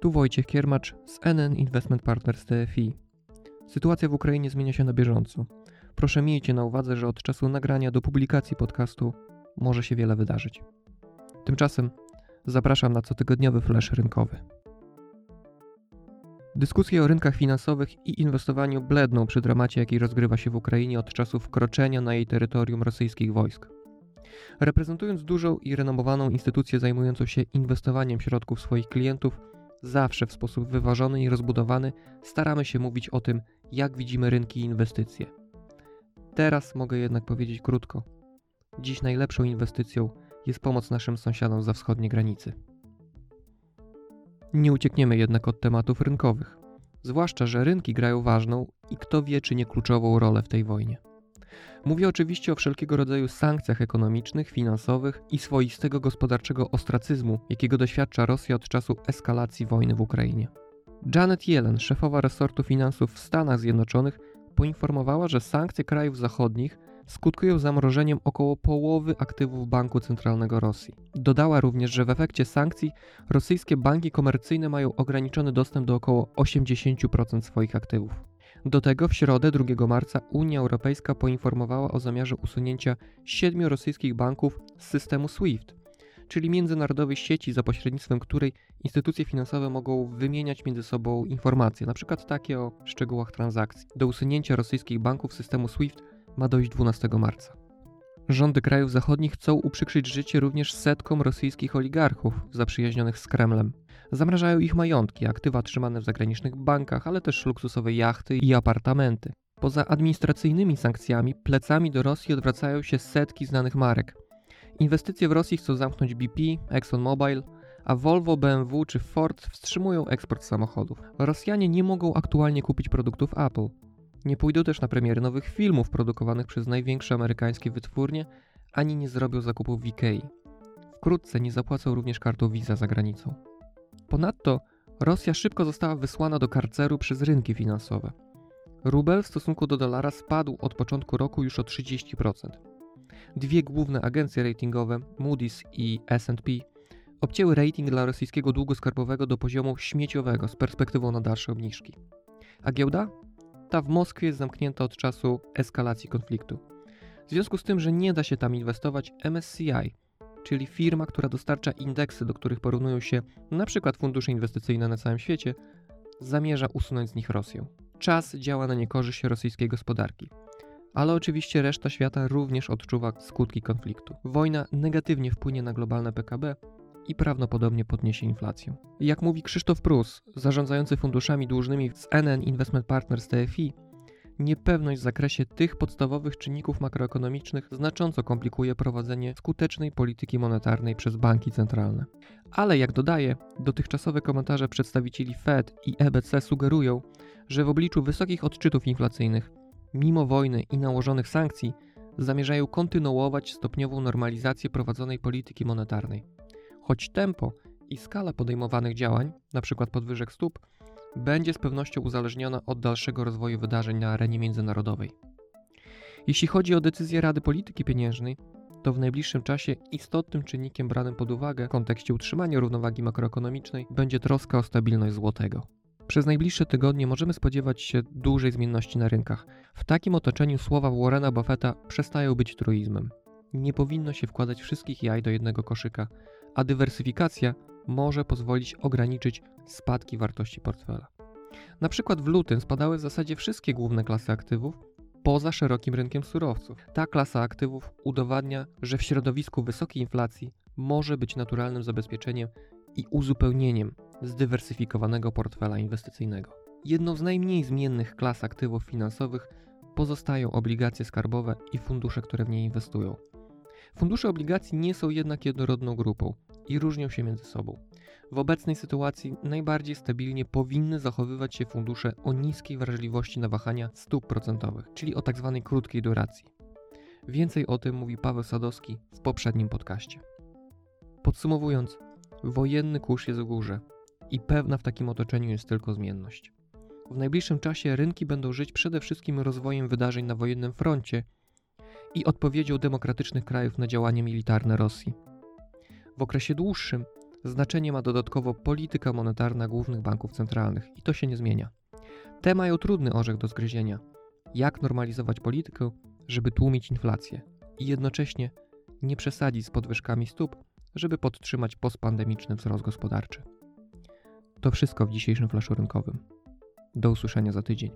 Tu Wojciech Kiermacz z NN Investment Partners TFI. Sytuacja w Ukrainie zmienia się na bieżąco. Proszę miejcie na uwadze, że od czasu nagrania do publikacji podcastu może się wiele wydarzyć. Tymczasem zapraszam na cotygodniowy flash rynkowy. Dyskusje o rynkach finansowych i inwestowaniu bledną przy dramacie, jaki rozgrywa się w Ukrainie od czasu wkroczenia na jej terytorium rosyjskich wojsk. Reprezentując dużą i renomowaną instytucję zajmującą się inwestowaniem środków swoich klientów, zawsze w sposób wyważony i rozbudowany staramy się mówić o tym, jak widzimy rynki i inwestycje. Teraz mogę jednak powiedzieć krótko. Dziś najlepszą inwestycją jest pomoc naszym sąsiadom za wschodniej granicy. Nie uciekniemy jednak od tematów rynkowych, zwłaszcza, że rynki grają ważną i kto wie, czy nie kluczową rolę w tej wojnie. Mówię oczywiście o wszelkiego rodzaju sankcjach ekonomicznych, finansowych i swoistego gospodarczego ostracyzmu, jakiego doświadcza Rosja od czasu eskalacji wojny w Ukrainie. Janet Yellen, szefowa resortu finansów w Stanach Zjednoczonych, poinformowała, że sankcje krajów zachodnich skutkują zamrożeniem około połowy aktywów Banku Centralnego Rosji. Dodała również, że w efekcie sankcji rosyjskie banki komercyjne mają ograniczony dostęp do około 80% swoich aktywów. Do tego w środę 2 marca Unia Europejska poinformowała o zamiarze usunięcia siedmiu rosyjskich banków z systemu SWIFT, czyli międzynarodowej sieci, za pośrednictwem której instytucje finansowe mogą wymieniać między sobą informacje, np. takie o szczegółach transakcji. Do usunięcia rosyjskich banków z systemu SWIFT ma dojść 12 marca. Rządy krajów zachodnich chcą uprzykrzyć życie również setkom rosyjskich oligarchów zaprzyjaźnionych z Kremlem. Zamrażają ich majątki, aktywa trzymane w zagranicznych bankach, ale też luksusowe jachty i apartamenty. Poza administracyjnymi sankcjami, plecami do Rosji odwracają się setki znanych marek. Inwestycje w Rosji chcą zamknąć BP, ExxonMobil, a Volvo, BMW czy Ford wstrzymują eksport samochodów. Rosjanie nie mogą aktualnie kupić produktów Apple. Nie pójdą też na premiery nowych filmów produkowanych przez największe amerykańskie wytwórnie, ani nie zrobią zakupów w Ikei. Wkrótce nie zapłacą również kartą Visa za granicą. Ponadto Rosja szybko została wysłana do karceru przez rynki finansowe. Rubel w stosunku do dolara spadł od początku roku już o 30%. Dwie główne agencje ratingowe, Moody's i S&P, obcięły rating dla rosyjskiego długu skarbowego do poziomu śmieciowego z perspektywą na dalsze obniżki. A giełda? Ta w Moskwie jest zamknięta od czasu eskalacji konfliktu. W związku z tym, że nie da się tam inwestować, MSCI, czyli firma, która dostarcza indeksy, do których porównują się np. fundusze inwestycyjne na całym świecie, zamierza usunąć z nich Rosję. Czas działa na niekorzyść rosyjskiej gospodarki. Ale oczywiście reszta świata również odczuwa skutki konfliktu. Wojna negatywnie wpłynie na globalne PKB i prawdopodobnie podniesie inflację. Jak mówi Krzysztof Prus, zarządzający funduszami dłużnymi z NN Investment Partners TFI, niepewność w zakresie tych podstawowych czynników makroekonomicznych znacząco komplikuje prowadzenie skutecznej polityki monetarnej przez banki centralne. Ale jak dodaje, dotychczasowe komentarze przedstawicieli Fed i EBC sugerują, że w obliczu wysokich odczytów inflacyjnych, mimo wojny i nałożonych sankcji, zamierzają kontynuować stopniową normalizację prowadzonej polityki monetarnej. Choć tempo i skala podejmowanych działań, np. podwyżek stóp, będzie z pewnością uzależniona od dalszego rozwoju wydarzeń na arenie międzynarodowej. Jeśli chodzi o decyzję Rady Polityki Pieniężnej, to w najbliższym czasie istotnym czynnikiem branym pod uwagę w kontekście utrzymania równowagi makroekonomicznej będzie troska o stabilność złotego. Przez najbliższe tygodnie możemy spodziewać się dużej zmienności na rynkach. W takim otoczeniu słowa Warrena Buffetta przestają być truizmem. Nie powinno się wkładać wszystkich jaj do jednego koszyka, a dywersyfikacja może pozwolić ograniczyć spadki wartości portfela. Na przykład w lutym spadały w zasadzie wszystkie główne klasy aktywów poza szerokim rynkiem surowców. Ta klasa aktywów udowadnia, że w środowisku wysokiej inflacji może być naturalnym zabezpieczeniem i uzupełnieniem zdywersyfikowanego portfela inwestycyjnego. Jedną z najmniej zmiennych klas aktywów finansowych pozostają obligacje skarbowe i fundusze, które w nie inwestują. Fundusze obligacji nie są jednak jednorodną grupą i różnią się między sobą. W obecnej sytuacji najbardziej stabilnie powinny zachowywać się fundusze o niskiej wrażliwości na wahania stóp procentowych, czyli o tzw. Tak krótkiej duracji. Więcej o tym mówi Paweł Sadowski w poprzednim podcaście. Podsumowując, wojenny kurz jest w górze i pewna w takim otoczeniu jest tylko zmienność. W najbliższym czasie rynki będą żyć przede wszystkim rozwojem wydarzeń na wojennym froncie i odpowiedzią demokratycznych krajów na działania militarne Rosji. W okresie dłuższym znaczenie ma dodatkowo polityka monetarna głównych banków centralnych i to się nie zmienia. Te mają trudny orzech do zgryzienia. Jak normalizować politykę, żeby tłumić inflację i jednocześnie nie przesadzić z podwyżkami stóp, żeby podtrzymać postpandemiczny wzrost gospodarczy. To wszystko w dzisiejszym flaszu rynkowym. Do usłyszenia za tydzień.